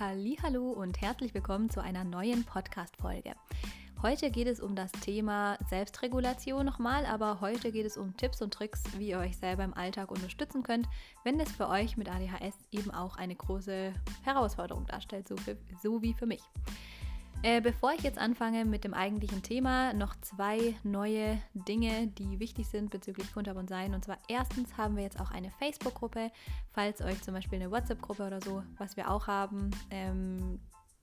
Hallo und herzlich willkommen zu einer neuen Podcast Folge. Heute geht es um das Thema Selbstregulation nochmal, aber heute geht es um Tipps und Tricks, wie ihr euch selber im Alltag unterstützen könnt, wenn es für euch mit ADHS eben auch eine große Herausforderung darstellt, so, für, so wie für mich. Äh, bevor ich jetzt anfange mit dem eigentlichen Thema, noch zwei neue Dinge, die wichtig sind bezüglich Kunterbund sein. Und zwar erstens haben wir jetzt auch eine Facebook-Gruppe, falls euch zum Beispiel eine WhatsApp-Gruppe oder so, was wir auch haben, ähm,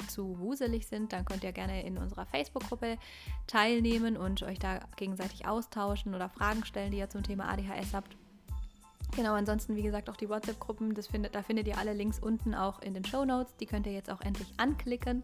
zu wuselig sind, dann könnt ihr gerne in unserer Facebook-Gruppe teilnehmen und euch da gegenseitig austauschen oder Fragen stellen, die ihr zum Thema ADHS habt. Genau, ansonsten wie gesagt auch die WhatsApp-Gruppen, findet, da findet ihr alle Links unten auch in den Show Notes. Die könnt ihr jetzt auch endlich anklicken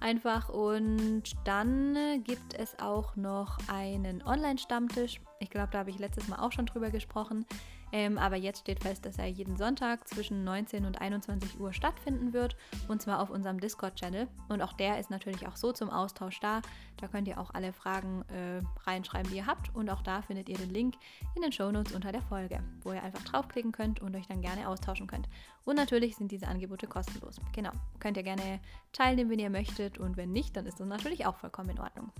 einfach. Und dann gibt es auch noch einen Online-Stammtisch. Ich glaube, da habe ich letztes Mal auch schon drüber gesprochen. Ähm, aber jetzt steht fest, dass er jeden Sonntag zwischen 19 und 21 Uhr stattfinden wird. Und zwar auf unserem Discord-Channel. Und auch der ist natürlich auch so zum Austausch da. Da könnt ihr auch alle Fragen äh, reinschreiben, die ihr habt. Und auch da findet ihr den Link in den Shownotes unter der Folge, wo ihr einfach draufklicken könnt und euch dann gerne austauschen könnt. Und natürlich sind diese Angebote kostenlos. Genau. Könnt ihr gerne teilnehmen, wenn ihr möchtet. Und wenn nicht, dann ist das natürlich auch vollkommen in Ordnung.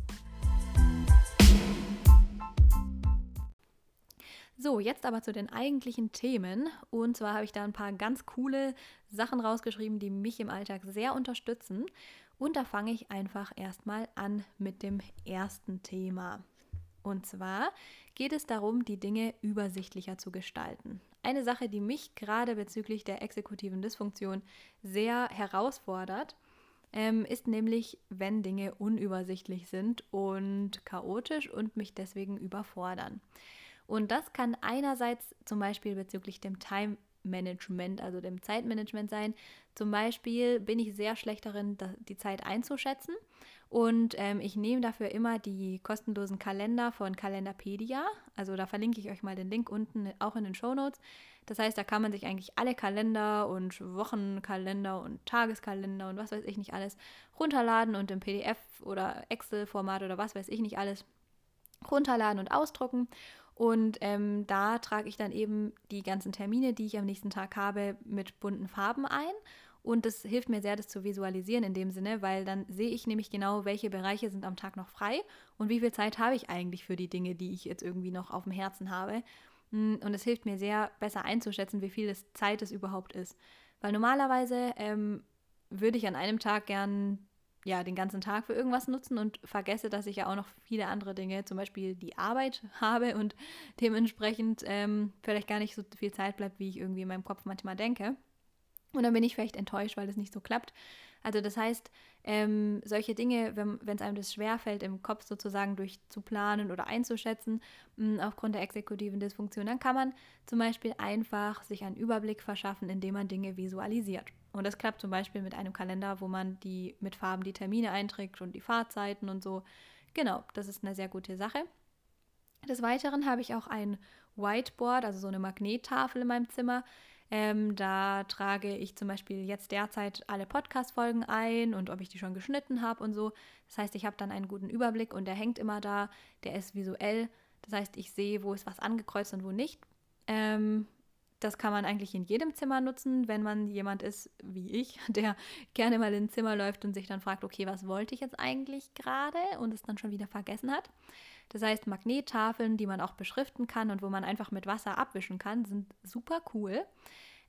So, jetzt aber zu den eigentlichen Themen. Und zwar habe ich da ein paar ganz coole Sachen rausgeschrieben, die mich im Alltag sehr unterstützen. Und da fange ich einfach erstmal an mit dem ersten Thema. Und zwar geht es darum, die Dinge übersichtlicher zu gestalten. Eine Sache, die mich gerade bezüglich der exekutiven Dysfunktion sehr herausfordert, ähm, ist nämlich, wenn Dinge unübersichtlich sind und chaotisch und mich deswegen überfordern. Und das kann einerseits zum Beispiel bezüglich dem Time Management, also dem Zeitmanagement sein. Zum Beispiel bin ich sehr schlecht darin, die Zeit einzuschätzen. Und ähm, ich nehme dafür immer die kostenlosen Kalender von Kalenderpedia. Also da verlinke ich euch mal den Link unten auch in den Show Notes. Das heißt, da kann man sich eigentlich alle Kalender und Wochenkalender und Tageskalender und was weiß ich nicht alles runterladen und im PDF oder Excel-Format oder was weiß ich nicht alles runterladen und ausdrucken. Und ähm, da trage ich dann eben die ganzen Termine, die ich am nächsten Tag habe, mit bunten Farben ein. Und das hilft mir sehr, das zu visualisieren in dem Sinne, weil dann sehe ich nämlich genau, welche Bereiche sind am Tag noch frei und wie viel Zeit habe ich eigentlich für die Dinge, die ich jetzt irgendwie noch auf dem Herzen habe. Hm, und es hilft mir sehr, besser einzuschätzen, wie viel Zeit es überhaupt ist. Weil normalerweise ähm, würde ich an einem Tag gern ja, den ganzen Tag für irgendwas nutzen und vergesse, dass ich ja auch noch viele andere Dinge, zum Beispiel die Arbeit habe und dementsprechend ähm, vielleicht gar nicht so viel Zeit bleibt, wie ich irgendwie in meinem Kopf manchmal denke. Und dann bin ich vielleicht enttäuscht, weil das nicht so klappt. Also das heißt, ähm, solche Dinge, wenn es einem das schwerfällt, im Kopf sozusagen durchzuplanen oder einzuschätzen, mh, aufgrund der exekutiven Dysfunktion, dann kann man zum Beispiel einfach sich einen Überblick verschaffen, indem man Dinge visualisiert. Und das klappt zum Beispiel mit einem Kalender, wo man die mit Farben die Termine einträgt und die Fahrzeiten und so. Genau, das ist eine sehr gute Sache. Des Weiteren habe ich auch ein Whiteboard, also so eine Magnettafel in meinem Zimmer. Ähm, da trage ich zum Beispiel jetzt derzeit alle Podcast-Folgen ein und ob ich die schon geschnitten habe und so. Das heißt, ich habe dann einen guten Überblick und der hängt immer da. Der ist visuell. Das heißt, ich sehe, wo ist was angekreuzt und wo nicht. Ähm, das kann man eigentlich in jedem Zimmer nutzen, wenn man jemand ist wie ich, der gerne mal ins Zimmer läuft und sich dann fragt, okay, was wollte ich jetzt eigentlich gerade und es dann schon wieder vergessen hat. Das heißt, Magnettafeln, die man auch beschriften kann und wo man einfach mit Wasser abwischen kann, sind super cool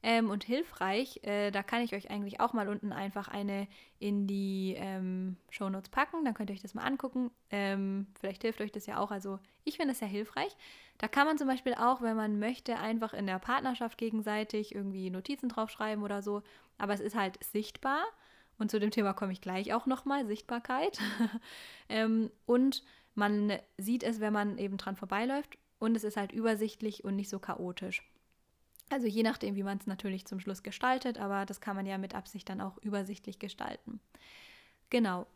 ähm, und hilfreich. Äh, da kann ich euch eigentlich auch mal unten einfach eine in die ähm, Shownotes packen. Dann könnt ihr euch das mal angucken. Ähm, vielleicht hilft euch das ja auch. Also ich finde es sehr hilfreich. Da kann man zum Beispiel auch, wenn man möchte, einfach in der Partnerschaft gegenseitig irgendwie Notizen draufschreiben oder so. Aber es ist halt sichtbar. Und zu dem Thema komme ich gleich auch nochmal, Sichtbarkeit. ähm, und man sieht es, wenn man eben dran vorbeiläuft. Und es ist halt übersichtlich und nicht so chaotisch. Also je nachdem, wie man es natürlich zum Schluss gestaltet, aber das kann man ja mit Absicht dann auch übersichtlich gestalten. Genau.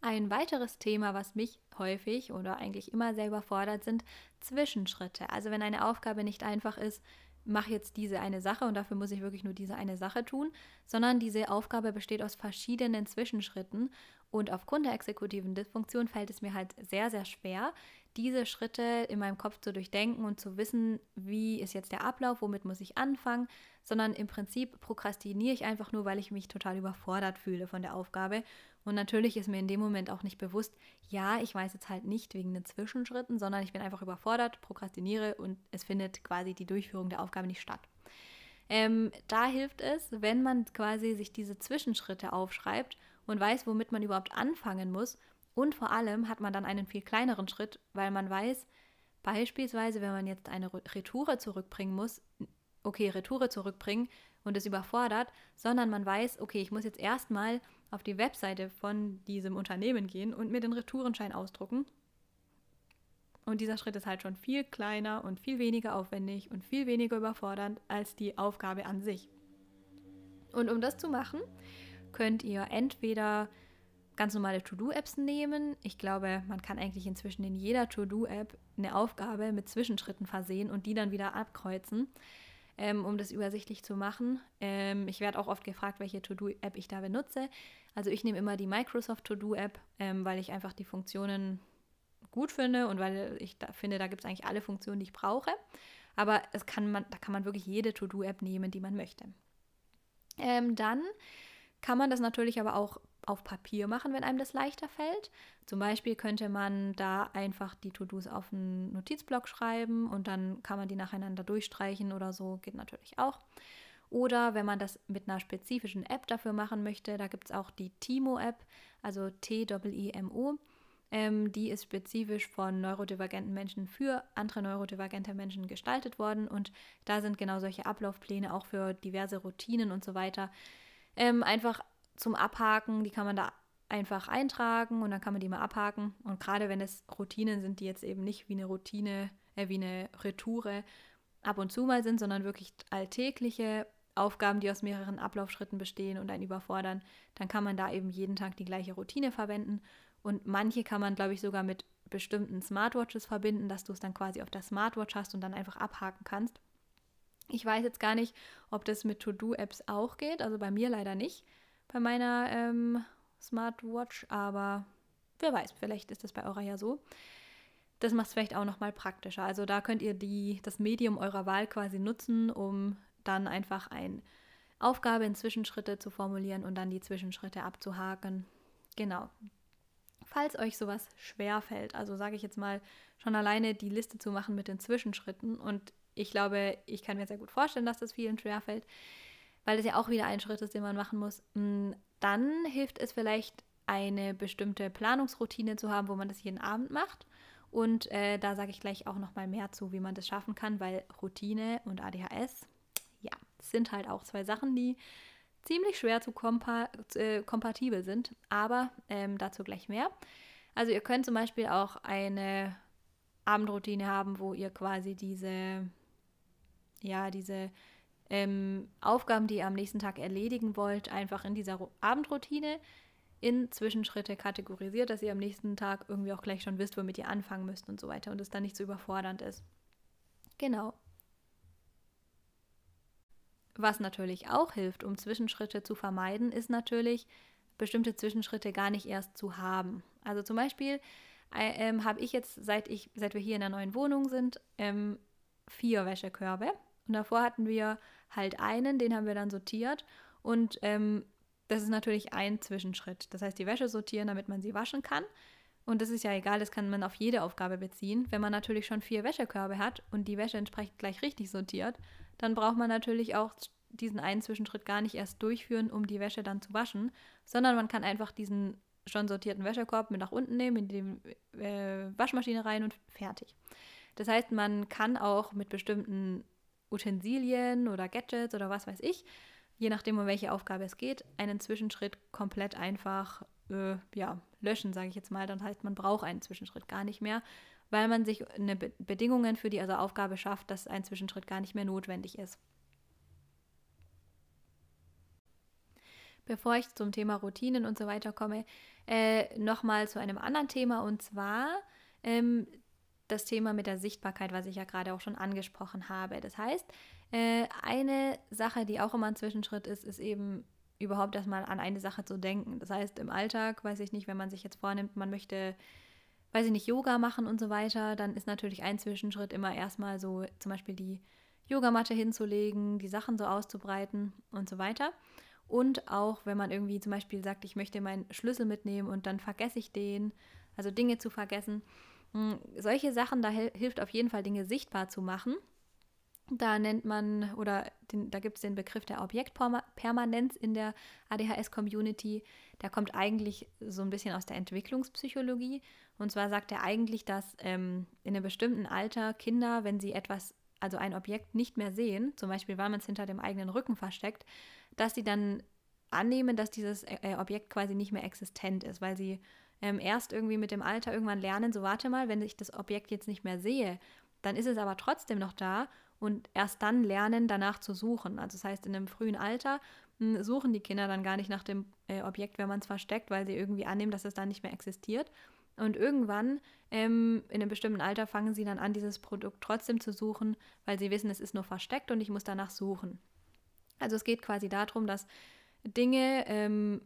Ein weiteres Thema, was mich häufig oder eigentlich immer selber fordert, sind Zwischenschritte. Also wenn eine Aufgabe nicht einfach ist, mache jetzt diese eine Sache und dafür muss ich wirklich nur diese eine Sache tun, sondern diese Aufgabe besteht aus verschiedenen Zwischenschritten Und aufgrund der exekutiven Dysfunktion fällt es mir halt sehr, sehr schwer, diese Schritte in meinem Kopf zu durchdenken und zu wissen, wie ist jetzt der Ablauf, womit muss ich anfangen, sondern im Prinzip prokrastiniere ich einfach nur, weil ich mich total überfordert fühle von der Aufgabe. Und natürlich ist mir in dem Moment auch nicht bewusst, ja, ich weiß jetzt halt nicht wegen den Zwischenschritten, sondern ich bin einfach überfordert, prokrastiniere und es findet quasi die Durchführung der Aufgabe nicht statt. Ähm, da hilft es, wenn man quasi sich diese Zwischenschritte aufschreibt und weiß, womit man überhaupt anfangen muss. Und vor allem hat man dann einen viel kleineren Schritt, weil man weiß, beispielsweise, wenn man jetzt eine Retoure zurückbringen muss, okay, Retoure zurückbringen und es überfordert, sondern man weiß, okay, ich muss jetzt erstmal auf die Webseite von diesem Unternehmen gehen und mir den Retourenschein ausdrucken. Und dieser Schritt ist halt schon viel kleiner und viel weniger aufwendig und viel weniger überfordernd als die Aufgabe an sich. Und um das zu machen, könnt ihr entweder ganz normale To-Do-Apps nehmen. Ich glaube, man kann eigentlich inzwischen in jeder To-Do-App eine Aufgabe mit Zwischenschritten versehen und die dann wieder abkreuzen, ähm, um das übersichtlich zu machen. Ähm, ich werde auch oft gefragt, welche To-Do-App ich da benutze. Also ich nehme immer die Microsoft To-Do-App, ähm, weil ich einfach die Funktionen gut finde und weil ich da finde, da gibt es eigentlich alle Funktionen, die ich brauche. Aber es kann man, da kann man wirklich jede To-Do-App nehmen, die man möchte. Ähm, dann kann man das natürlich aber auch auf Papier machen, wenn einem das leichter fällt. Zum Beispiel könnte man da einfach die To-Dos auf einen Notizblock schreiben und dann kann man die nacheinander durchstreichen oder so, geht natürlich auch. Oder wenn man das mit einer spezifischen App dafür machen möchte, da gibt es auch die Timo-App, also T-I-M-O. Ähm, die ist spezifisch von neurodivergenten Menschen für andere neurodivergente Menschen gestaltet worden und da sind genau solche Ablaufpläne auch für diverse Routinen und so weiter ähm, einfach zum Abhaken, die kann man da einfach eintragen und dann kann man die mal abhaken. Und gerade wenn es Routinen sind, die jetzt eben nicht wie eine Routine, äh, wie eine Retoure ab und zu mal sind, sondern wirklich alltägliche Aufgaben, die aus mehreren Ablaufschritten bestehen und einen überfordern, dann kann man da eben jeden Tag die gleiche Routine verwenden. Und manche kann man, glaube ich, sogar mit bestimmten Smartwatches verbinden, dass du es dann quasi auf der Smartwatch hast und dann einfach abhaken kannst. Ich weiß jetzt gar nicht, ob das mit To-Do-Apps auch geht. Also bei mir leider nicht, bei meiner ähm, Smartwatch. Aber wer weiß, vielleicht ist das bei eurer ja so. Das macht es vielleicht auch nochmal praktischer. Also da könnt ihr die, das Medium eurer Wahl quasi nutzen, um dann einfach eine Aufgabe in Zwischenschritte zu formulieren und dann die Zwischenschritte abzuhaken. Genau. Falls euch sowas schwer fällt, also sage ich jetzt mal schon alleine die Liste zu machen mit den Zwischenschritten und ich glaube, ich kann mir sehr gut vorstellen, dass das vielen schwerfällt, weil das ja auch wieder ein Schritt ist, den man machen muss. Mm, dann hilft es vielleicht, eine bestimmte Planungsroutine zu haben, wo man das jeden Abend macht. Und äh, da sage ich gleich auch noch mal mehr zu, wie man das schaffen kann, weil Routine und ADHS, ja, sind halt auch zwei Sachen, die ziemlich schwer zu kompa äh, kompatibel sind. Aber ähm, dazu gleich mehr. Also ihr könnt zum Beispiel auch eine Abendroutine haben, wo ihr quasi diese ja, diese ähm, Aufgaben, die ihr am nächsten Tag erledigen wollt, einfach in dieser Abendroutine in Zwischenschritte kategorisiert, dass ihr am nächsten Tag irgendwie auch gleich schon wisst, womit ihr anfangen müsst und so weiter und es dann nicht so überfordernd ist. Genau. Was natürlich auch hilft, um Zwischenschritte zu vermeiden, ist natürlich, bestimmte Zwischenschritte gar nicht erst zu haben. Also zum Beispiel äh, äh, habe ich jetzt, seit, ich, seit wir hier in der neuen Wohnung sind, ähm, vier Wäschekörbe. Und davor hatten wir halt einen, den haben wir dann sortiert. Und ähm, das ist natürlich ein Zwischenschritt. Das heißt, die Wäsche sortieren, damit man sie waschen kann. Und das ist ja egal, das kann man auf jede Aufgabe beziehen. Wenn man natürlich schon vier Wäschekörbe hat und die Wäsche entsprechend gleich richtig sortiert, dann braucht man natürlich auch diesen einen Zwischenschritt gar nicht erst durchführen, um die Wäsche dann zu waschen, sondern man kann einfach diesen schon sortierten Wäschekorb mit nach unten nehmen, in die äh, Waschmaschine rein und fertig. Das heißt, man kann auch mit bestimmten Utensilien oder Gadgets oder was weiß ich, je nachdem, um welche Aufgabe es geht, einen Zwischenschritt komplett einfach äh, ja, löschen, sage ich jetzt mal. Dann heißt, man braucht einen Zwischenschritt gar nicht mehr, weil man sich eine Be Bedingungen für die also Aufgabe schafft, dass ein Zwischenschritt gar nicht mehr notwendig ist. Bevor ich zum Thema Routinen und so weiter komme, äh, nochmal zu einem anderen Thema und zwar ähm, das Thema mit der Sichtbarkeit, was ich ja gerade auch schon angesprochen habe. Das heißt, äh, eine Sache, die auch immer ein Zwischenschritt ist, ist eben überhaupt erstmal an eine Sache zu denken. Das heißt, im Alltag, weiß ich nicht, wenn man sich jetzt vornimmt, man möchte, weiß ich nicht, Yoga machen und so weiter, dann ist natürlich ein Zwischenschritt immer erstmal so zum Beispiel die Yogamatte hinzulegen, die Sachen so auszubreiten und so weiter. Und auch, wenn man irgendwie zum Beispiel sagt, ich möchte meinen Schlüssel mitnehmen und dann vergesse ich den, also Dinge zu vergessen. Hm, solche Sachen, da hilft auf jeden Fall Dinge sichtbar zu machen. Da nennt man, oder den, da gibt es den Begriff der Objektpermanenz in der ADHS-Community. Der kommt eigentlich so ein bisschen aus der Entwicklungspsychologie. Und zwar sagt er eigentlich, dass ähm, in einem bestimmten Alter Kinder, wenn sie etwas, also ein Objekt nicht mehr sehen, zum Beispiel weil man es hinter dem eigenen Rücken versteckt, dass sie dann annehmen, dass dieses äh, Objekt quasi nicht mehr existent ist, weil sie ähm, erst irgendwie mit dem Alter irgendwann lernen, so warte mal, wenn ich das Objekt jetzt nicht mehr sehe, dann ist es aber trotzdem noch da und erst dann lernen, danach zu suchen. Also das heißt, in einem frühen Alter hm, suchen die Kinder dann gar nicht nach dem äh, Objekt, wenn man es versteckt, weil sie irgendwie annehmen, dass es dann nicht mehr existiert. Und irgendwann, ähm, in einem bestimmten Alter, fangen sie dann an, dieses Produkt trotzdem zu suchen, weil sie wissen, es ist nur versteckt und ich muss danach suchen. Also es geht quasi darum, dass Dinge, ähm,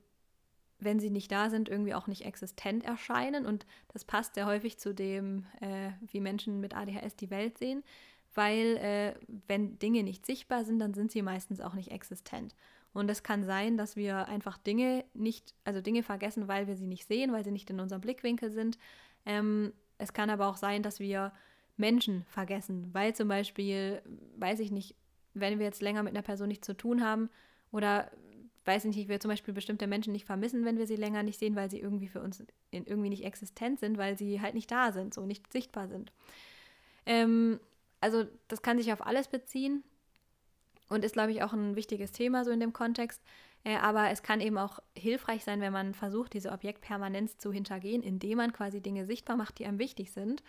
wenn sie nicht da sind, irgendwie auch nicht existent erscheinen. Und das passt sehr häufig zu dem, äh, wie Menschen mit ADHS die Welt sehen weil äh, wenn Dinge nicht sichtbar sind, dann sind sie meistens auch nicht existent. Und es kann sein, dass wir einfach Dinge nicht, also Dinge vergessen, weil wir sie nicht sehen, weil sie nicht in unserem Blickwinkel sind. Ähm, es kann aber auch sein, dass wir Menschen vergessen, weil zum Beispiel, weiß ich nicht, wenn wir jetzt länger mit einer Person nichts zu tun haben oder weiß ich nicht, wir zum Beispiel bestimmte Menschen nicht vermissen, wenn wir sie länger nicht sehen, weil sie irgendwie für uns irgendwie nicht existent sind, weil sie halt nicht da sind, so nicht sichtbar sind. Ähm, also das kann sich auf alles beziehen und ist, glaube ich, auch ein wichtiges Thema so in dem Kontext. Äh, aber es kann eben auch hilfreich sein, wenn man versucht, diese Objektpermanenz zu hintergehen, indem man quasi Dinge sichtbar macht, die einem wichtig sind.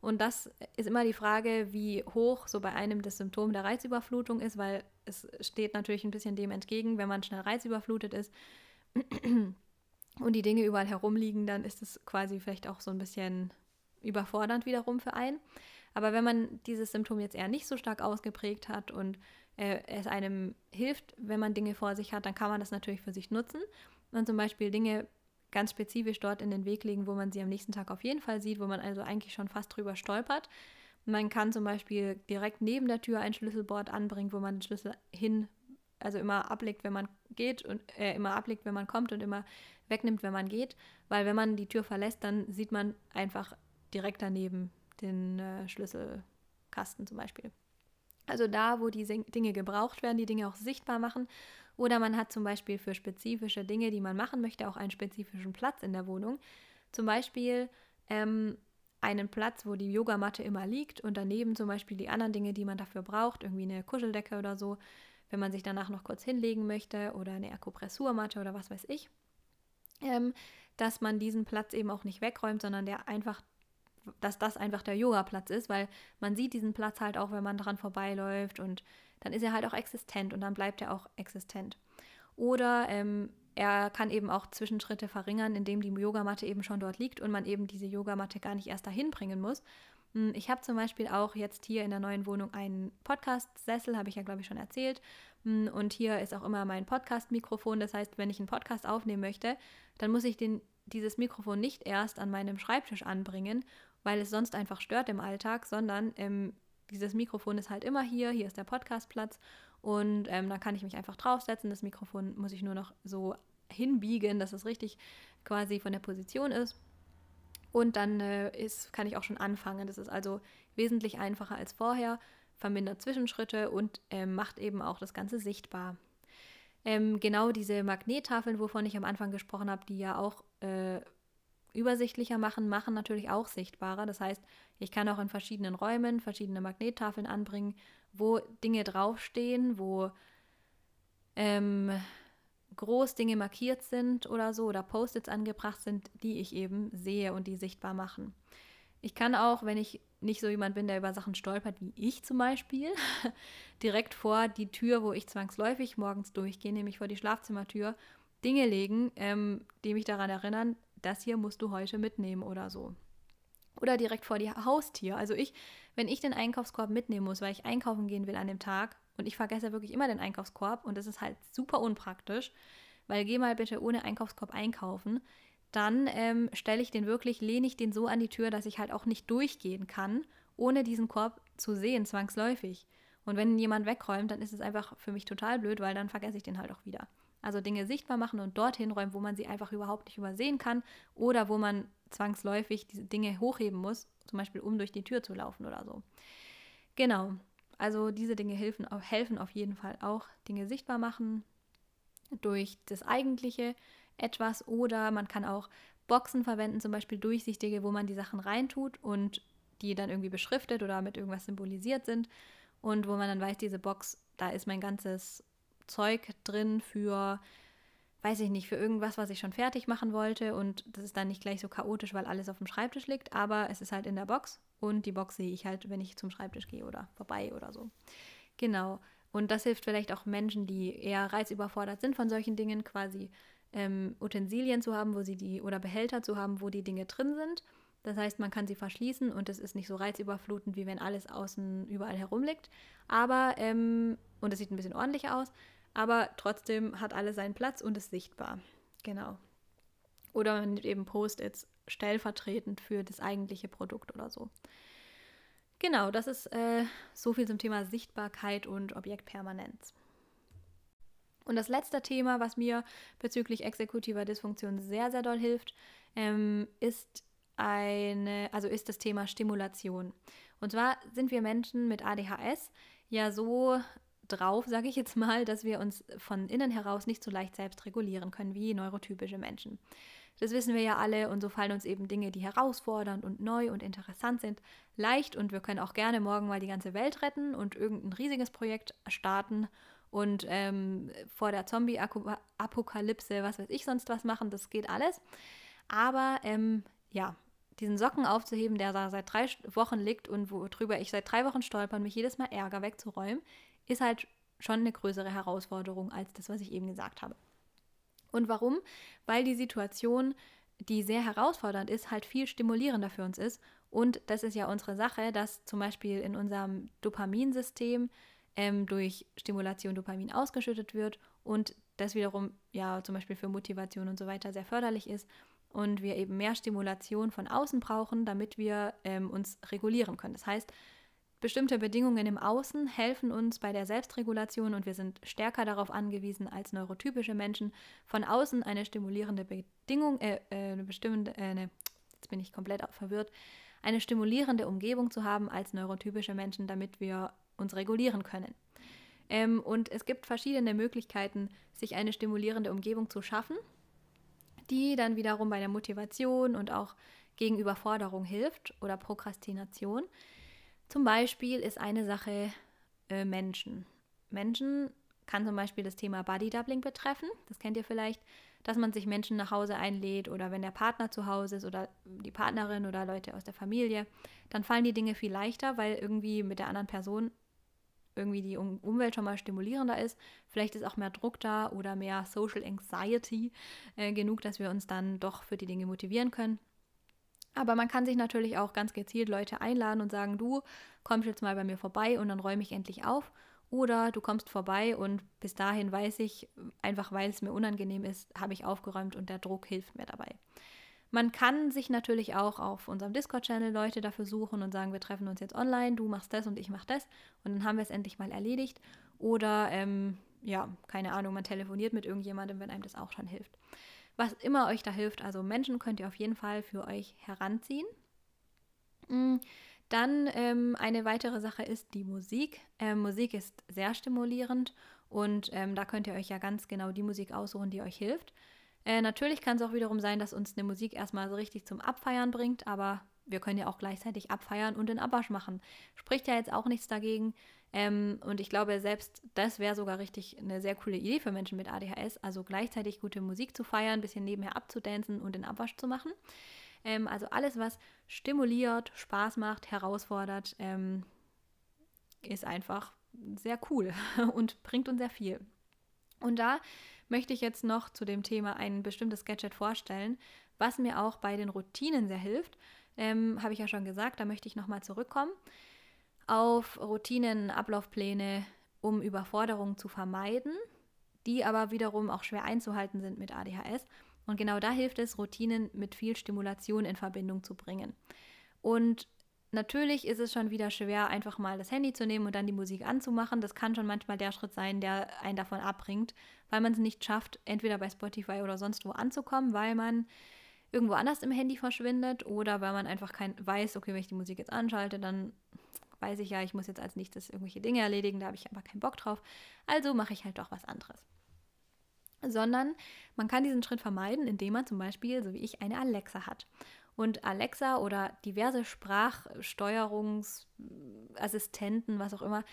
Und das ist immer die Frage, wie hoch so bei einem das Symptom der Reizüberflutung ist, weil es steht natürlich ein bisschen dem entgegen, wenn man schnell reizüberflutet ist und die Dinge überall herumliegen, dann ist es quasi vielleicht auch so ein bisschen überfordernd wiederum für einen. Aber wenn man dieses Symptom jetzt eher nicht so stark ausgeprägt hat und äh, es einem hilft, wenn man Dinge vor sich hat, dann kann man das natürlich für sich nutzen. Und zum Beispiel Dinge ganz spezifisch dort in den Weg legen, wo man sie am nächsten Tag auf jeden Fall sieht, wo man also eigentlich schon fast drüber stolpert. Man kann zum Beispiel direkt neben der Tür ein Schlüsselbord anbringen, wo man den Schlüssel hin, also immer ablegt, wenn man geht und äh, immer ablegt, wenn man kommt und immer wegnimmt, wenn man geht. Weil wenn man die Tür verlässt, dann sieht man einfach direkt daneben den äh, Schlüsselkasten zum Beispiel. Also da, wo die Dinge gebraucht werden, die Dinge auch sichtbar machen. Oder man hat zum Beispiel für spezifische Dinge, die man machen möchte, auch einen spezifischen Platz in der Wohnung. Zum Beispiel ähm, einen Platz, wo die Yogamatte immer liegt und daneben zum Beispiel die anderen Dinge, die man dafür braucht, irgendwie eine Kuscheldecke oder so, wenn man sich danach noch kurz hinlegen möchte oder eine Akupressurmatte oder was weiß ich. Ähm, dass man diesen Platz eben auch nicht wegräumt, sondern der einfach dass das einfach der Yoga-Platz ist, weil man sieht diesen Platz halt auch, wenn man dran vorbeiläuft und dann ist er halt auch existent und dann bleibt er auch existent. Oder ähm, er kann eben auch Zwischenschritte verringern, indem die Yogamatte eben schon dort liegt und man eben diese Yogamatte gar nicht erst dahin bringen muss. Hm, ich habe zum Beispiel auch jetzt hier in der neuen Wohnung einen Podcast-Sessel, habe ich ja, glaube ich, schon erzählt. Hm, und hier ist auch immer mein Podcast-Mikrofon. Das heißt, wenn ich einen Podcast aufnehmen möchte, dann muss ich den, dieses Mikrofon nicht erst an meinem Schreibtisch anbringen weil es sonst einfach stört im Alltag, sondern ähm, dieses Mikrofon ist halt immer hier, hier ist der Podcastplatz und ähm, da kann ich mich einfach draufsetzen. Das Mikrofon muss ich nur noch so hinbiegen, dass es richtig quasi von der Position ist. Und dann äh, ist, kann ich auch schon anfangen. Das ist also wesentlich einfacher als vorher, vermindert Zwischenschritte und äh, macht eben auch das Ganze sichtbar. Ähm, genau diese Magnettafeln, wovon ich am Anfang gesprochen habe, die ja auch äh, übersichtlicher machen, machen natürlich auch sichtbarer. Das heißt, ich kann auch in verschiedenen Räumen verschiedene Magnettafeln anbringen, wo Dinge draufstehen, wo ähm, groß Dinge markiert sind oder so oder Post-its angebracht sind, die ich eben sehe und die sichtbar machen. Ich kann auch, wenn ich nicht so jemand bin, der über Sachen stolpert, wie ich zum Beispiel, direkt vor die Tür, wo ich zwangsläufig morgens durchgehe, nämlich vor die Schlafzimmertür, Dinge legen, ähm, die mich daran erinnern, das hier musst du heute mitnehmen oder so. Oder direkt vor die Haustür. Also ich, wenn ich den Einkaufskorb mitnehmen muss, weil ich einkaufen gehen will an dem Tag und ich vergesse wirklich immer den Einkaufskorb und das ist halt super unpraktisch, weil geh mal bitte ohne Einkaufskorb einkaufen. Dann ähm, stelle ich den wirklich, lehne ich den so an die Tür, dass ich halt auch nicht durchgehen kann, ohne diesen Korb zu sehen, zwangsläufig. Und wenn jemand wegräumt, dann ist es einfach für mich total blöd, weil dann vergesse ich den halt auch wieder. Also Dinge sichtbar machen und dorthin räumen, wo man sie einfach überhaupt nicht übersehen kann oder wo man zwangsläufig diese Dinge hochheben muss, zum Beispiel um durch die Tür zu laufen oder so. Genau, also diese Dinge helfen, helfen auf jeden Fall auch, Dinge sichtbar machen durch das eigentliche etwas oder man kann auch Boxen verwenden, zum Beispiel durchsichtige, wo man die Sachen reintut und die dann irgendwie beschriftet oder mit irgendwas symbolisiert sind und wo man dann weiß, diese Box, da ist mein ganzes Zeug drin für, weiß ich nicht, für irgendwas, was ich schon fertig machen wollte und das ist dann nicht gleich so chaotisch, weil alles auf dem Schreibtisch liegt, aber es ist halt in der Box und die Box sehe ich halt, wenn ich zum Schreibtisch gehe oder vorbei oder so. Genau. Und das hilft vielleicht auch Menschen, die eher reizüberfordert sind von solchen Dingen, quasi ähm, Utensilien zu haben, wo sie die oder Behälter zu haben, wo die Dinge drin sind. Das heißt, man kann sie verschließen und es ist nicht so reizüberflutend, wie wenn alles außen überall herumliegt. Aber, ähm, und es sieht ein bisschen ordentlicher aus, aber trotzdem hat alles seinen Platz und ist sichtbar. Genau. Oder man nimmt eben Post-its stellvertretend für das eigentliche Produkt oder so. Genau, das ist äh, so viel zum Thema Sichtbarkeit und Objektpermanenz. Und das letzte Thema, was mir bezüglich exekutiver Dysfunktion sehr, sehr doll hilft, ähm, ist eine, also ist das Thema Stimulation. Und zwar sind wir Menschen mit ADHS ja so drauf, sage ich jetzt mal, dass wir uns von innen heraus nicht so leicht selbst regulieren können wie neurotypische Menschen. Das wissen wir ja alle und so fallen uns eben Dinge, die herausfordernd und neu und interessant sind, leicht und wir können auch gerne morgen mal die ganze Welt retten und irgendein riesiges Projekt starten und ähm, vor der Zombie-Apokalypse, was weiß ich sonst was machen, das geht alles. Aber ähm, ja, diesen Socken aufzuheben, der da seit drei Wochen liegt und worüber ich seit drei Wochen stolper und mich jedes Mal ärger wegzuräumen, ist halt schon eine größere Herausforderung als das, was ich eben gesagt habe. Und warum? Weil die Situation, die sehr herausfordernd ist, halt viel stimulierender für uns ist. Und das ist ja unsere Sache, dass zum Beispiel in unserem Dopaminsystem ähm, durch Stimulation Dopamin ausgeschüttet wird und das wiederum ja zum Beispiel für Motivation und so weiter sehr förderlich ist und wir eben mehr Stimulation von außen brauchen, damit wir ähm, uns regulieren können. Das heißt, Bestimmte Bedingungen im Außen helfen uns bei der Selbstregulation und wir sind stärker darauf angewiesen als neurotypische Menschen, von außen eine stimulierende Bedingung, äh, äh, eine bestimmte, äh, eine, jetzt bin ich komplett verwirrt, eine stimulierende Umgebung zu haben als neurotypische Menschen, damit wir uns regulieren können. Ähm, und es gibt verschiedene Möglichkeiten, sich eine stimulierende Umgebung zu schaffen, die dann wiederum bei der Motivation und auch gegen Überforderung hilft oder Prokrastination. Zum Beispiel ist eine Sache äh, Menschen. Menschen kann zum Beispiel das Thema Body Doubling betreffen. Das kennt ihr vielleicht, dass man sich Menschen nach Hause einlädt oder wenn der Partner zu Hause ist oder die Partnerin oder Leute aus der Familie, dann fallen die Dinge viel leichter, weil irgendwie mit der anderen Person irgendwie die Umwelt schon mal stimulierender ist. Vielleicht ist auch mehr Druck da oder mehr Social Anxiety äh, genug, dass wir uns dann doch für die Dinge motivieren können. Aber man kann sich natürlich auch ganz gezielt Leute einladen und sagen, du kommst jetzt mal bei mir vorbei und dann räume ich endlich auf. Oder du kommst vorbei und bis dahin weiß ich, einfach weil es mir unangenehm ist, habe ich aufgeräumt und der Druck hilft mir dabei. Man kann sich natürlich auch auf unserem Discord-Channel Leute dafür suchen und sagen, wir treffen uns jetzt online, du machst das und ich mach das und dann haben wir es endlich mal erledigt. Oder ähm, ja, keine Ahnung, man telefoniert mit irgendjemandem, wenn einem das auch schon hilft was immer euch da hilft. Also Menschen könnt ihr auf jeden Fall für euch heranziehen. Mm, dann ähm, eine weitere Sache ist die Musik. Ähm, Musik ist sehr stimulierend und ähm, da könnt ihr euch ja ganz genau die Musik aussuchen, die euch hilft. Äh, natürlich kann es auch wiederum sein, dass uns eine Musik erstmal so richtig zum Abfeiern bringt, aber wir können ja auch gleichzeitig abfeiern und den Abwasch machen. Spricht ja jetzt auch nichts dagegen. Ähm, und ich glaube, selbst das wäre sogar richtig eine sehr coole Idee für Menschen mit ADHS, also gleichzeitig gute Musik zu feiern, ein bisschen nebenher abzudancen und den Abwasch zu machen. Ähm, also alles, was stimuliert, Spaß macht, herausfordert, ähm, ist einfach sehr cool und bringt uns sehr viel. Und da möchte ich jetzt noch zu dem Thema ein bestimmtes Gadget vorstellen, was mir auch bei den Routinen sehr hilft. Ähm, Habe ich ja schon gesagt, da möchte ich nochmal zurückkommen auf Routinen, Ablaufpläne um Überforderungen zu vermeiden, die aber wiederum auch schwer einzuhalten sind mit ADHS. Und genau da hilft es, Routinen mit viel Stimulation in Verbindung zu bringen. Und natürlich ist es schon wieder schwer, einfach mal das Handy zu nehmen und dann die Musik anzumachen. Das kann schon manchmal der Schritt sein, der einen davon abbringt, weil man es nicht schafft, entweder bei Spotify oder sonst wo anzukommen, weil man irgendwo anders im Handy verschwindet oder weil man einfach kein weiß, okay, wenn ich die Musik jetzt anschalte, dann weiß ich ja, ich muss jetzt als nächstes irgendwelche Dinge erledigen, da habe ich aber keinen Bock drauf. Also mache ich halt doch was anderes. Sondern man kann diesen Schritt vermeiden, indem man zum Beispiel, so wie ich, eine Alexa hat. Und Alexa oder diverse Sprachsteuerungsassistenten, was auch immer,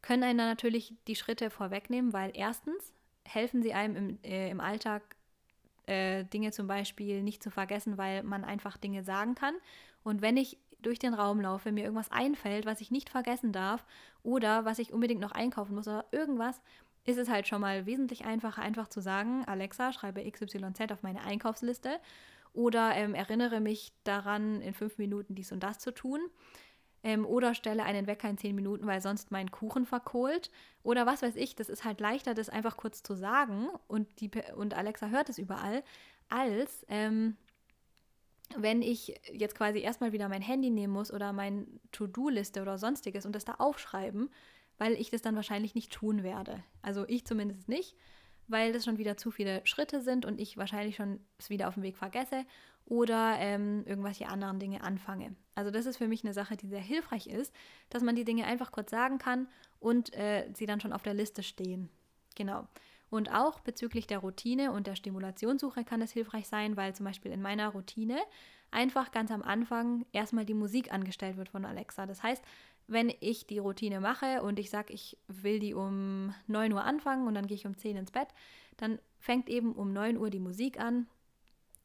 können dann natürlich die Schritte vorwegnehmen, weil erstens helfen sie einem im, äh, im Alltag äh, Dinge zum Beispiel nicht zu vergessen, weil man einfach Dinge sagen kann. Und wenn ich durch den Raum laufe, mir irgendwas einfällt, was ich nicht vergessen darf oder was ich unbedingt noch einkaufen muss oder irgendwas, ist es halt schon mal wesentlich einfacher, einfach zu sagen, Alexa, schreibe XYZ auf meine Einkaufsliste oder ähm, erinnere mich daran, in fünf Minuten dies und das zu tun. Ähm, oder stelle einen Wecker in zehn Minuten, weil sonst mein Kuchen verkohlt. Oder was weiß ich, das ist halt leichter, das einfach kurz zu sagen und, die, und Alexa hört es überall, als ähm, wenn ich jetzt quasi erstmal wieder mein Handy nehmen muss oder meine To-Do-Liste oder sonstiges und das da aufschreiben, weil ich das dann wahrscheinlich nicht tun werde. Also ich zumindest nicht weil das schon wieder zu viele Schritte sind und ich wahrscheinlich schon es wieder auf dem Weg vergesse oder ähm, irgendwelche anderen Dinge anfange. Also das ist für mich eine Sache, die sehr hilfreich ist, dass man die Dinge einfach kurz sagen kann und äh, sie dann schon auf der Liste stehen. Genau. Und auch bezüglich der Routine und der Stimulationssuche kann es hilfreich sein, weil zum Beispiel in meiner Routine einfach ganz am Anfang erstmal die Musik angestellt wird von Alexa. Das heißt, wenn ich die Routine mache und ich sage, ich will die um 9 Uhr anfangen und dann gehe ich um 10 ins Bett, dann fängt eben um 9 Uhr die Musik an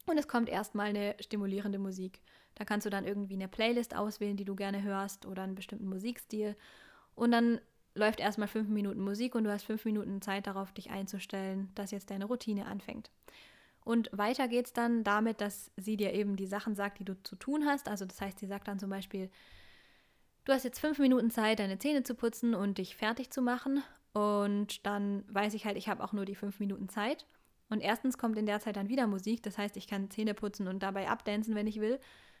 und es kommt erstmal eine stimulierende Musik. Da kannst du dann irgendwie eine Playlist auswählen, die du gerne hörst oder einen bestimmten Musikstil und dann läuft erstmal fünf Minuten Musik und du hast fünf Minuten Zeit darauf, dich einzustellen, dass jetzt deine Routine anfängt. Und weiter geht es dann damit, dass sie dir eben die Sachen sagt, die du zu tun hast. Also das heißt, sie sagt dann zum Beispiel, du hast jetzt fünf Minuten Zeit, deine Zähne zu putzen und dich fertig zu machen. Und dann weiß ich halt, ich habe auch nur die fünf Minuten Zeit. Und erstens kommt in der Zeit dann wieder Musik, das heißt, ich kann Zähne putzen und dabei abdancen, wenn ich will.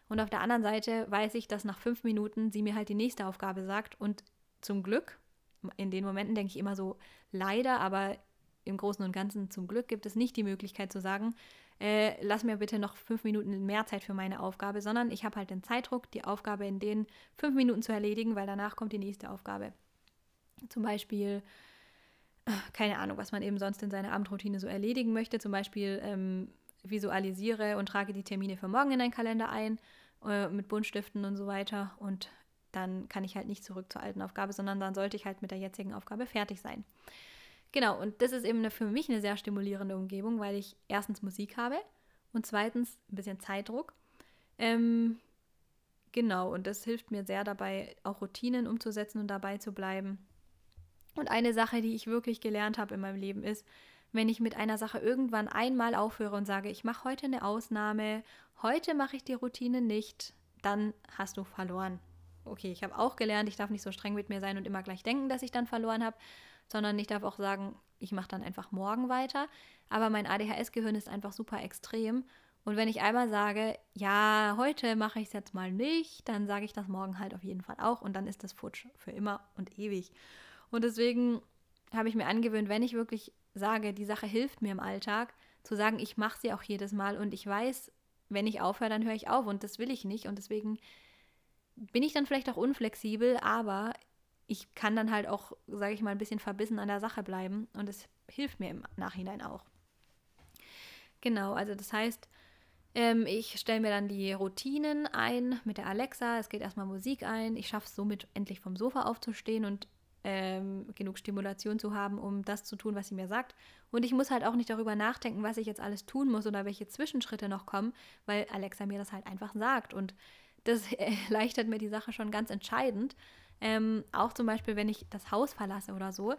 Und auf der anderen Seite weiß ich, dass nach fünf Minuten sie mir halt die nächste Aufgabe sagt. Und zum Glück, in den Momenten denke ich immer so, leider, aber im Großen und Ganzen zum Glück gibt es nicht die Möglichkeit zu sagen, äh, lass mir bitte noch fünf Minuten mehr Zeit für meine Aufgabe, sondern ich habe halt den Zeitdruck, die Aufgabe in den fünf Minuten zu erledigen, weil danach kommt die nächste Aufgabe. Zum Beispiel, äh, keine Ahnung, was man eben sonst in seiner Abendroutine so erledigen möchte. Zum Beispiel ähm, visualisiere und trage die Termine für morgen in einen Kalender ein äh, mit Buntstiften und so weiter. Und dann kann ich halt nicht zurück zur alten Aufgabe, sondern dann sollte ich halt mit der jetzigen Aufgabe fertig sein. Genau, und das ist eben eine, für mich eine sehr stimulierende Umgebung, weil ich erstens Musik habe und zweitens ein bisschen Zeitdruck. Ähm, genau, und das hilft mir sehr dabei, auch Routinen umzusetzen und dabei zu bleiben. Und eine Sache, die ich wirklich gelernt habe in meinem Leben ist, wenn ich mit einer Sache irgendwann einmal aufhöre und sage, ich mache heute eine Ausnahme, heute mache ich die Routine nicht, dann hast du verloren. Okay, ich habe auch gelernt, ich darf nicht so streng mit mir sein und immer gleich denken, dass ich dann verloren habe, sondern ich darf auch sagen, ich mache dann einfach morgen weiter. Aber mein ADHS-Gehirn ist einfach super extrem. Und wenn ich einmal sage, ja, heute mache ich es jetzt mal nicht, dann sage ich das morgen halt auf jeden Fall auch und dann ist das futsch für immer und ewig. Und deswegen habe ich mir angewöhnt, wenn ich wirklich sage, die Sache hilft mir im Alltag, zu sagen, ich mache sie auch jedes Mal und ich weiß, wenn ich aufhöre, dann höre ich auf und das will ich nicht und deswegen bin ich dann vielleicht auch unflexibel, aber ich kann dann halt auch, sage ich mal, ein bisschen verbissen an der Sache bleiben und es hilft mir im Nachhinein auch. Genau, also das heißt, ähm, ich stelle mir dann die Routinen ein mit der Alexa. Es geht erstmal Musik ein. Ich schaffe es somit endlich vom Sofa aufzustehen und ähm, genug Stimulation zu haben, um das zu tun, was sie mir sagt. Und ich muss halt auch nicht darüber nachdenken, was ich jetzt alles tun muss oder welche Zwischenschritte noch kommen, weil Alexa mir das halt einfach sagt. Und das erleichtert mir die Sache schon ganz entscheidend. Ähm, auch zum Beispiel, wenn ich das Haus verlasse oder so,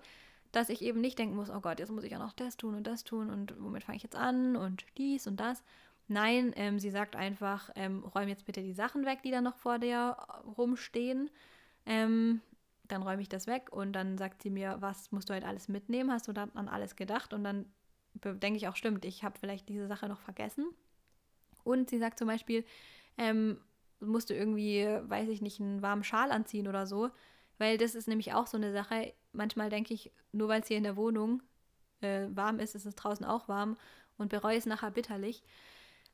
dass ich eben nicht denken muss, oh Gott, jetzt muss ich ja noch das tun und das tun und womit fange ich jetzt an und dies und das. Nein, ähm, sie sagt einfach, ähm, räum jetzt bitte die Sachen weg, die da noch vor dir rumstehen. Ähm, dann räume ich das weg und dann sagt sie mir, was musst du halt alles mitnehmen? Hast du dann an alles gedacht? Und dann denke ich auch, stimmt, ich habe vielleicht diese Sache noch vergessen. Und sie sagt zum Beispiel, ähm, musst du irgendwie, weiß ich nicht, einen warmen Schal anziehen oder so. Weil das ist nämlich auch so eine Sache. Manchmal denke ich, nur weil es hier in der Wohnung äh, warm ist, ist es draußen auch warm und bereue es nachher bitterlich.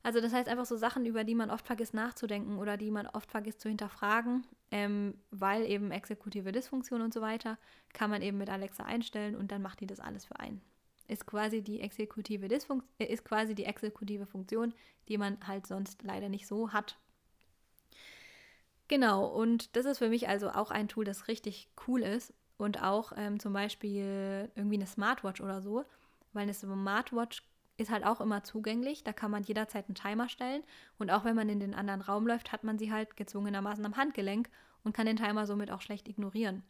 Also das heißt einfach so Sachen, über die man oft vergisst nachzudenken oder die man oft vergisst zu hinterfragen, ähm, weil eben exekutive Dysfunktion und so weiter, kann man eben mit Alexa einstellen und dann macht die das alles für einen. Ist quasi die exekutive Dysfunktion, äh, ist quasi die exekutive Funktion, die man halt sonst leider nicht so hat. Genau, und das ist für mich also auch ein Tool, das richtig cool ist und auch ähm, zum Beispiel irgendwie eine Smartwatch oder so, weil eine Smartwatch ist halt auch immer zugänglich. Da kann man jederzeit einen Timer stellen. Und auch wenn man in den anderen Raum läuft, hat man sie halt gezwungenermaßen am Handgelenk und kann den Timer somit auch schlecht ignorieren.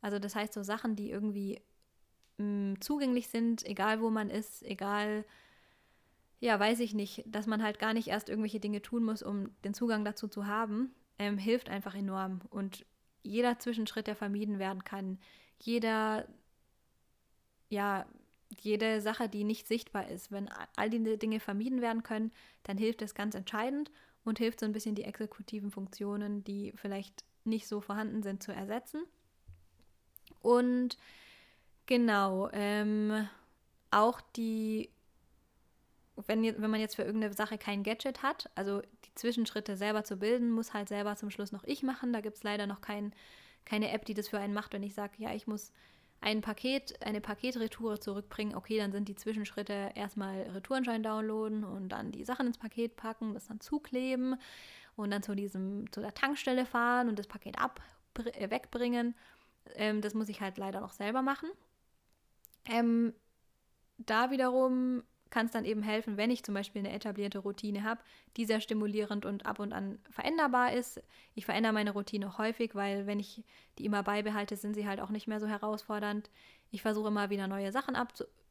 Also das heißt, so Sachen, die irgendwie mh, mm, zugänglich sind, egal wo man ist, egal, ja, weiß ich nicht, dass man halt gar nicht erst irgendwelche Dinge tun muss, um den Zugang dazu zu haben, ähm, hilft einfach enorm. Und jeder Zwischenschritt, der vermieden werden kann, jeder, ja, jede Sache, die nicht sichtbar ist. Wenn all diese Dinge vermieden werden können, dann hilft es ganz entscheidend und hilft so ein bisschen die exekutiven Funktionen, die vielleicht nicht so vorhanden sind, zu ersetzen. Und genau, ähm, auch die, wenn, wenn man jetzt für irgendeine Sache kein Gadget hat, also die Zwischenschritte selber zu bilden, muss halt selber zum Schluss noch ich machen. Da gibt es leider noch kein, keine App, die das für einen macht, wenn ich sage, ja, ich muss ein Paket, eine Paketretour zurückbringen, okay, dann sind die Zwischenschritte erstmal Retourenschein downloaden und dann die Sachen ins Paket packen, das dann zukleben und dann zu diesem, zu der Tankstelle fahren und das Paket ab, äh, wegbringen. Ähm, das muss ich halt leider noch selber machen. Ähm, da wiederum kann es dann eben helfen, wenn ich zum Beispiel eine etablierte Routine habe, die sehr stimulierend und ab und an veränderbar ist. Ich verändere meine Routine häufig, weil wenn ich die immer beibehalte, sind sie halt auch nicht mehr so herausfordernd. Ich versuche immer wieder neue Sachen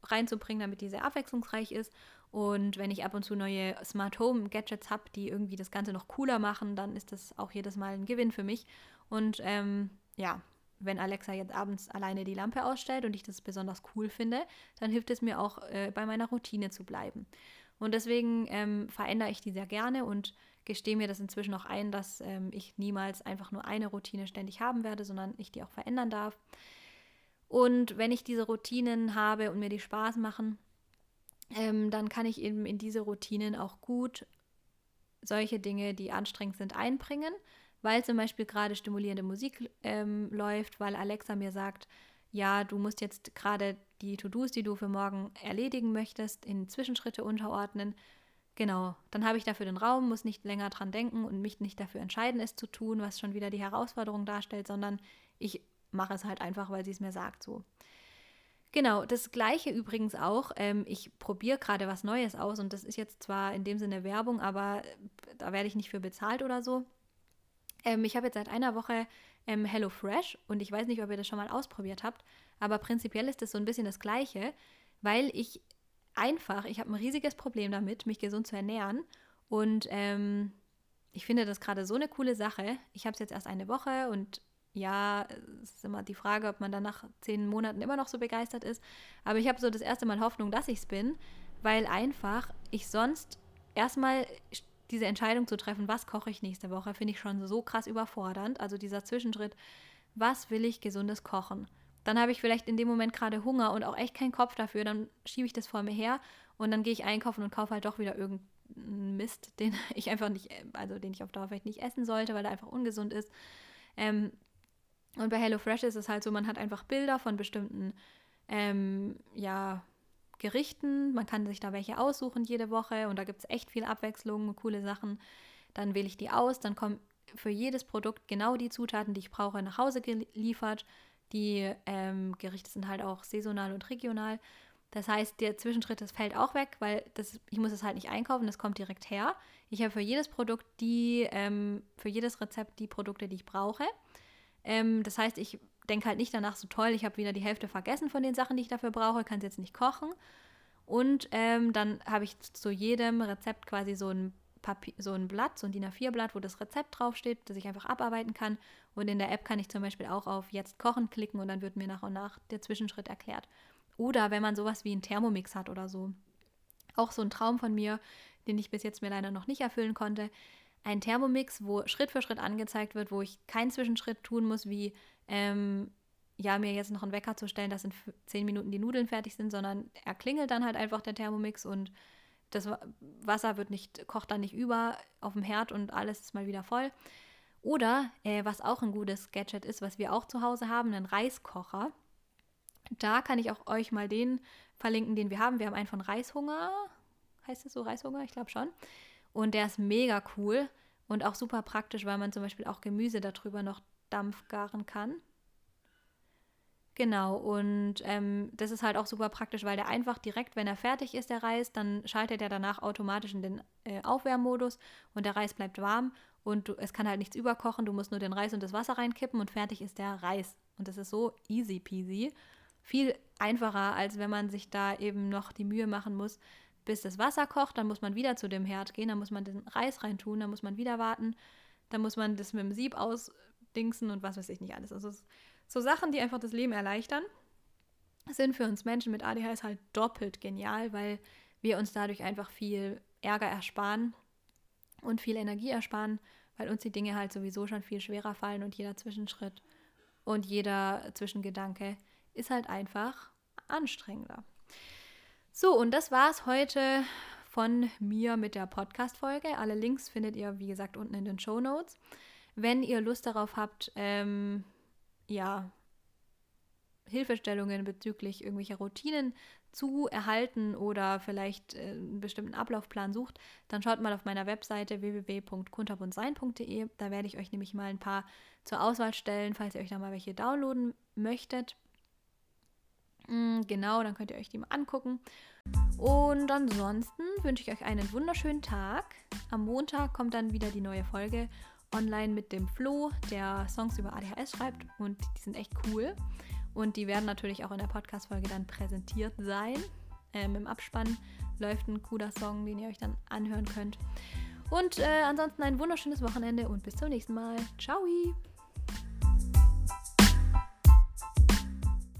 reinzubringen, damit die sehr abwechslungsreich ist. Und wenn ich ab und zu neue Smart Home Gadgets habe, die irgendwie das Ganze noch cooler machen, dann ist das auch jedes Mal ein Gewinn für mich. Und ähm, ja, wenn Alexa jetzt abends alleine die Lampe ausstellt und ich das besonders cool finde, dann hilft es mir auch, äh, bei meiner Routine zu bleiben. Und deswegen ähm, verändere ich die sehr gerne und gestehe mir das inzwischen auch ein, dass ähm, ich niemals einfach nur eine Routine ständig haben werde, sondern ich die auch verändern darf. Und wenn ich diese Routinen habe und mir die Spaß machen, ähm, dann kann ich eben in diese Routinen auch gut solche Dinge, die anstrengend sind, einbringen weil zum Beispiel gerade stimulierende Musik ähm, läuft, weil Alexa mir sagt, ja, du musst jetzt gerade die To-Dos, die du für morgen erledigen möchtest, in Zwischenschritte unterordnen. Genau, dann habe ich dafür den Raum, muss nicht länger dran denken und mich nicht dafür entscheiden, es zu tun, was schon wieder die Herausforderung darstellt, sondern ich mache es halt einfach, weil sie es mir sagt so. Genau, das gleiche übrigens auch. Ähm, ich probiere gerade was Neues aus und das ist jetzt zwar in dem Sinne Werbung, aber da werde ich nicht für bezahlt oder so. Ähm, ich habe jetzt seit einer Woche ähm, HelloFresh und ich weiß nicht, ob ihr das schon mal ausprobiert habt, aber prinzipiell ist das so ein bisschen das Gleiche, weil ich einfach, ich habe ein riesiges Problem damit, mich gesund zu ernähren und ähm, ich finde das gerade so eine coole Sache. Ich habe es jetzt erst eine Woche und ja, es ist immer die Frage, ob man dann nach zehn Monaten immer noch so begeistert ist. Aber ich habe so das erste Mal Hoffnung, dass ich es bin, weil einfach ich sonst erstmal diese Entscheidung zu treffen, was koche ich nächste Woche, finde ich schon so krass überfordernd. Also dieser Zwischenschritt, was will ich gesundes kochen? Dann habe ich vielleicht in dem Moment gerade Hunger und auch echt keinen Kopf dafür, dann schiebe ich das vor mir her und dann gehe ich einkaufen und kaufe halt doch wieder irgendeinen Mist, den ich einfach nicht, also den ich auf Dauer vielleicht nicht essen sollte, weil er einfach ungesund ist. Ähm, und bei HelloFresh ist es halt so, man hat einfach Bilder von bestimmten, ähm, ja, Gerichten. Man kann sich da welche aussuchen jede Woche und da gibt es echt viel Abwechslung, coole Sachen. Dann wähle ich die aus, dann kommen für jedes Produkt genau die Zutaten, die ich brauche, nach Hause geliefert. Die ähm, Gerichte sind halt auch saisonal und regional. Das heißt, der Zwischenschritt, das fällt auch weg, weil das, ich muss es halt nicht einkaufen, das kommt direkt her. Ich habe für jedes Produkt die, ähm, für jedes Rezept die Produkte, die ich brauche. Ähm, das heißt, ich denke halt nicht danach so toll, ich habe wieder die Hälfte vergessen von den Sachen, die ich dafür brauche, kann es jetzt nicht kochen. Und ähm, dann habe ich zu jedem Rezept quasi so ein Papier, so ein Blatt, so ein DIN A4-Blatt, wo das Rezept draufsteht, das ich einfach abarbeiten kann. Und in der App kann ich zum Beispiel auch auf Jetzt kochen klicken und dann wird mir nach und nach der Zwischenschritt erklärt. Oder wenn man sowas wie einen Thermomix hat oder so. Auch so ein Traum von mir, den ich bis jetzt mir leider noch nicht erfüllen konnte. Ein Thermomix, wo Schritt für Schritt angezeigt wird, wo ich keinen Zwischenschritt tun muss, wie ähm, ja, mir jetzt noch einen Wecker zu stellen, dass in zehn Minuten die Nudeln fertig sind, sondern er klingelt dann halt einfach der Thermomix und das Wasser wird nicht, kocht dann nicht über auf dem Herd und alles ist mal wieder voll. Oder äh, was auch ein gutes Gadget ist, was wir auch zu Hause haben, einen Reiskocher. Da kann ich auch euch mal den verlinken, den wir haben. Wir haben einen von Reishunger. Heißt es so Reishunger? Ich glaube schon. Und der ist mega cool und auch super praktisch, weil man zum Beispiel auch Gemüse darüber noch Dampf garen kann. Genau, und ähm, das ist halt auch super praktisch, weil der einfach direkt, wenn er fertig ist, der Reis, dann schaltet er danach automatisch in den äh, Aufwärmmodus und der Reis bleibt warm und du, es kann halt nichts überkochen, du musst nur den Reis und das Wasser reinkippen und fertig ist der Reis. Und das ist so easy peasy. Viel einfacher, als wenn man sich da eben noch die Mühe machen muss, bis das Wasser kocht, dann muss man wieder zu dem Herd gehen, dann muss man den Reis reintun, dann muss man wieder warten, dann muss man das mit dem Sieb ausdingsen und was weiß ich nicht alles. Also so Sachen, die einfach das Leben erleichtern, sind für uns Menschen mit ADHS halt doppelt genial, weil wir uns dadurch einfach viel Ärger ersparen und viel Energie ersparen, weil uns die Dinge halt sowieso schon viel schwerer fallen und jeder Zwischenschritt und jeder Zwischengedanke ist halt einfach anstrengender. So, und das war es heute von mir mit der Podcast-Folge. Alle Links findet ihr, wie gesagt, unten in den Show Notes. Wenn ihr Lust darauf habt, ähm, ja, Hilfestellungen bezüglich irgendwelcher Routinen zu erhalten oder vielleicht äh, einen bestimmten Ablaufplan sucht, dann schaut mal auf meiner Webseite www.kunterbundsein.de. Da werde ich euch nämlich mal ein paar zur Auswahl stellen, falls ihr euch da mal welche downloaden möchtet. Mm, genau, dann könnt ihr euch die mal angucken. Und ansonsten wünsche ich euch einen wunderschönen Tag. Am Montag kommt dann wieder die neue Folge online mit dem Flo, der Songs über ADHS schreibt und die sind echt cool. Und die werden natürlich auch in der Podcast-Folge dann präsentiert sein. Ähm, Im Abspann läuft ein cooler Song, den ihr euch dann anhören könnt. Und äh, ansonsten ein wunderschönes Wochenende und bis zum nächsten Mal. Ciao!